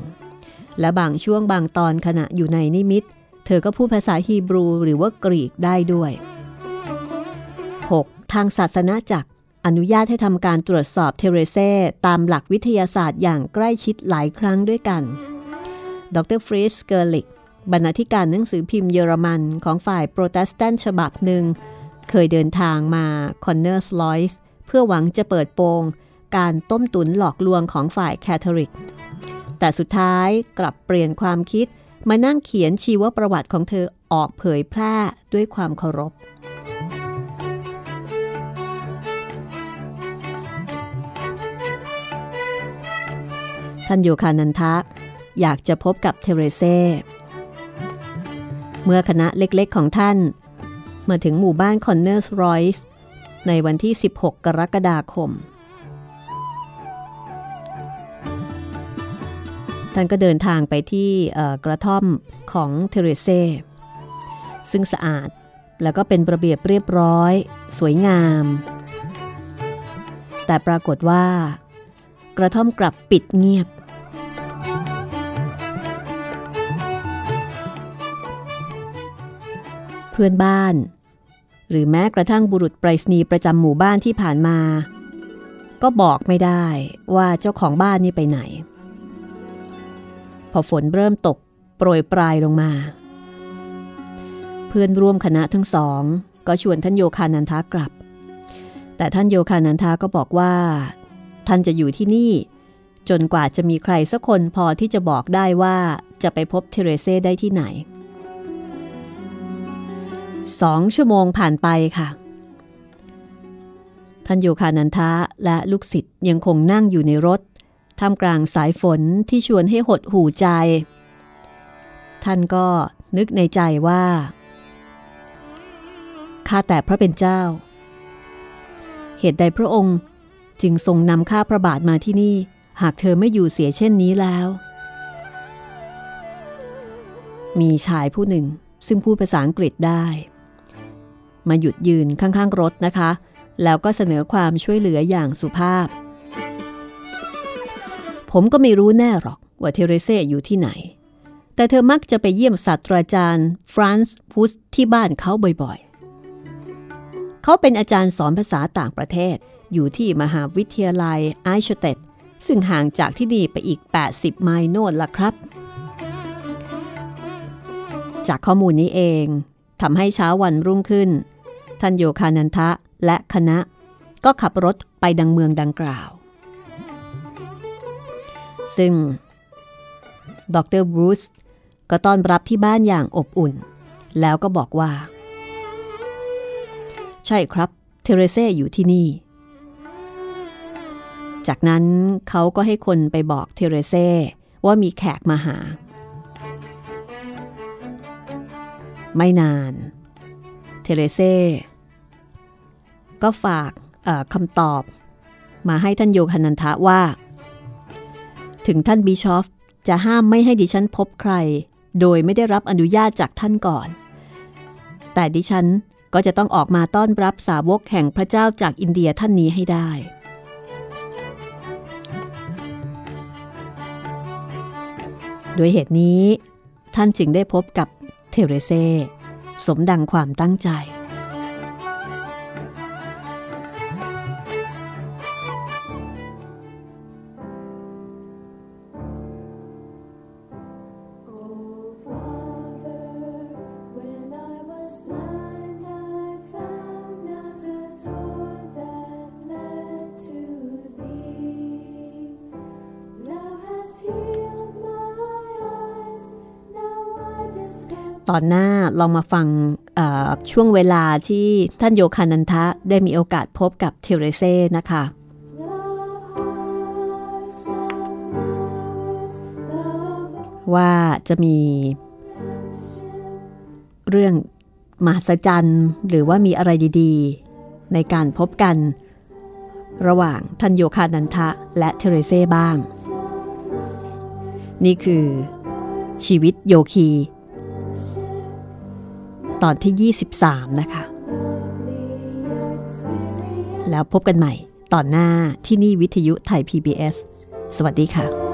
[SPEAKER 1] และบางช่วงบางตอนขณะอยู่ในนิมิต เธอก็พูดภาษาฮีบรูหรือว่ากรีกได้ด้วย 6. ทางศาสนาจักรอนุญาตให้ทำการตรวจสอบเทเรเซ่ตามหลักวิทยาศาสตร์อย่างใกล้ชิดหลายครั้งด้วยกัน ดรฟริสเกอร์ลิก บรรณาธิการหนังสือพิมพ์เยอรมันของฝ่ายโปรเตสแตนต์ฉบับหนึ่ง เคยเดินทางมาคอนเนอร์สลอยส์เพื่อหวังจะเปิดโปง การต้มตุ๋นหลอกลวงของฝ่ายแคทอลิก แต่สุดท้ายกลับเปลี่ยนความคิด มานั่งเขียนชีวประวัติของเธอออกเผยแพร่ด้วยความเคารพ ท่านโยคานันทะ อยากจะพบกับเทเรเซ่เมื่อคณะเล็กๆของท่าน มาถึงหมู่บ้านคอนเนอร์สรอยส์ในวันที่ 16 กรกฎาคม ท่านก็เดินทางไปที่กระท่อมของเทเรเซซึ่งสะอาดแล้วก็เป็นระเบียบเรียบร้อย สวยงาม แต่ปรากฏว่า กระท่อมกลับปิดเงียบ เพื่อนบ้าน หรือแม้กระทั่งบุรุษไปรษณีย์ประจำหมู่บ้านที่ผ่านมา ก็บอกไม่ได้ว่าเจ้าของบ้านนี่ไปไหน อฝนเริ่มตก โปรยปลายลงมา เพื่อนร่วมคณะทั้งสอง ก็ชวนท่านโยคานันทากลับ แต่ท่านโยคานันทาก็บอกว่า ท่านจะอยู่ที่นี่ จนกว่าจะมีใครสักคนพอที่จะบอกได้ว่าจะไปพบเทเรเซ่ได้ที่ไหนสองชั่วโมงผ่านไปค่ะ ท่านโยคานันทะและลูกศิษย์ยังคงนั่งอยู่ในรถ ท่ามกลางสายฝนที่ชวนให้หดหูใจ ท่านก็นึกในใจว่า ข้าแต่พระเป็นเจ้า เหตุใดพระองค์จึงทรงนำข้าพระบาทมาที่นี่ หากเธอไม่อยู่เสียเช่นนี้แล้ว มีชายผู้หนึ่งซึ่งพูดภาษาอังกฤษได้ มาหยุดยืนข้างๆรถนะคะ แล้วก็เสนอความช่วยเหลืออย่างสุภาพ ผมก็ไม่รู้แน่หรอกว่าเทเรเซ่อยู่ที่ไหน แต่เธอมักจะไปเยี่ยมศาสตราจารย์ฟรานซ์พุสที่บ้านเขาบ่อยๆ เขาเป็นอาจารย์สอนภาษาต่างประเทศอยู่ที่มหาวิทยาลัยไอชเตดซึ่งห่างจากที่นี่ไปอีก 80 ไมล์โน่นละครับ จากข้อมูลนี้เองทำให้เช้าวันรุ่งขึ้นท่านโยคานันทะและคณะ ก็ขับรถไปดังเมืองดังกล่าว ซึ่ง ดรบรูซก็ต้อนรับที่บ้านอย่างอบอุ่น แล้วก็บอกว่า ใช่ครับ เทเรเซ่อยู่ที่นี่ จากนั้นเขาก็ให้คนไปบอกเทเรเซ่ว่ามีแขกมาหา ไม่นาน เทเรเซ่ก็ฝากคำตอบ มาให้ท่านโยคานันทะว่า ถึงท่านบิชอฟจะห้ามไม่ให้ดิฉันพบใคร โดยไม่ได้รับอนุญาตจากท่านก่อน แต่ดิฉัน
[SPEAKER 2] ก็จะต้องออกมาต้อนรับสาวกแห่งพระเจ้าจากอินเดียท่านนี้ให้ได้ด้วยเหตุนี้ ท่านจึงได้พบกับเทเรเซสมดังความตั้งใจ ตอนหน้าลองมาฟังช่วงเวลาที่ท่านโยคานันทะได้มีโอกาสพบกับเทเรเซนะคะว่าจะมีเรื่องมหัศจรรย์หรือว่ามีอะไรดีๆ ในการพบกัน ระหว่างท่านโยคานันทะและเทเรเซ่บ้าง นี่คือชีวิตโยคี ตอนที่ 23 นะคะ แล้วพบกันใหม่ตอนหน้าที่นี่วิทยุไทย PBS สวัสดีค่ะ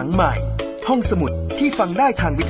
[SPEAKER 3] หลังใหม่ ห้องสมุดที่ฟังได้ทางวิท